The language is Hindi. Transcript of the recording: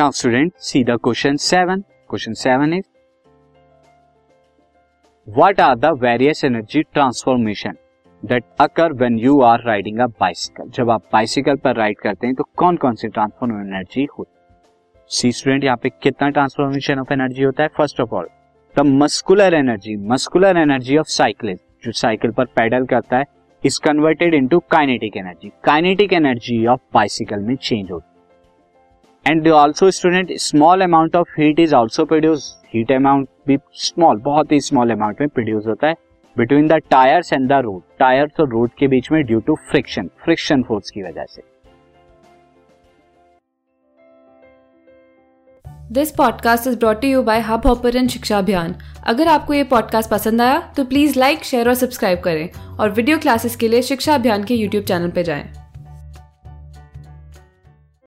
Now student see the question seven question seven is what are the various energy transformation that occur when you are riding a bicycle जब आप बाइसिकल पर राइड करते हैं तो कौन कौन सी ट्रांसफॉर्म एनर्जी होती सी स्टूडेंट यहाँ पे कितना ट्रांसफॉर्मेशन ऑफ़ एनर्जी होता है? First of all the muscular energy muscular energy of cyclist जो साइकिल पर पैडल करता है is converted into kinetic energy kinetic energy of bicycle में चेंज होती and also student small amount of heat is also produce heat amount भी स्मॉल बहुत ही स्मॉल अमाउंट में प्रोड्यूस होता है. Between the tyres and the road tyres और रोड के बीच में due to friction friction force की वजह से. This podcast is brought you by hub hopper शिक्षा अभियान अगर आपको ये पॉडकास्ट पसंद आया तो प्लीज़ लाइक शेयर और सब्सक्राइब करें. और वीडियो क्लासेस के लिए शिक्षा अभियान के यूट्यूब चैनल पर जाएँ।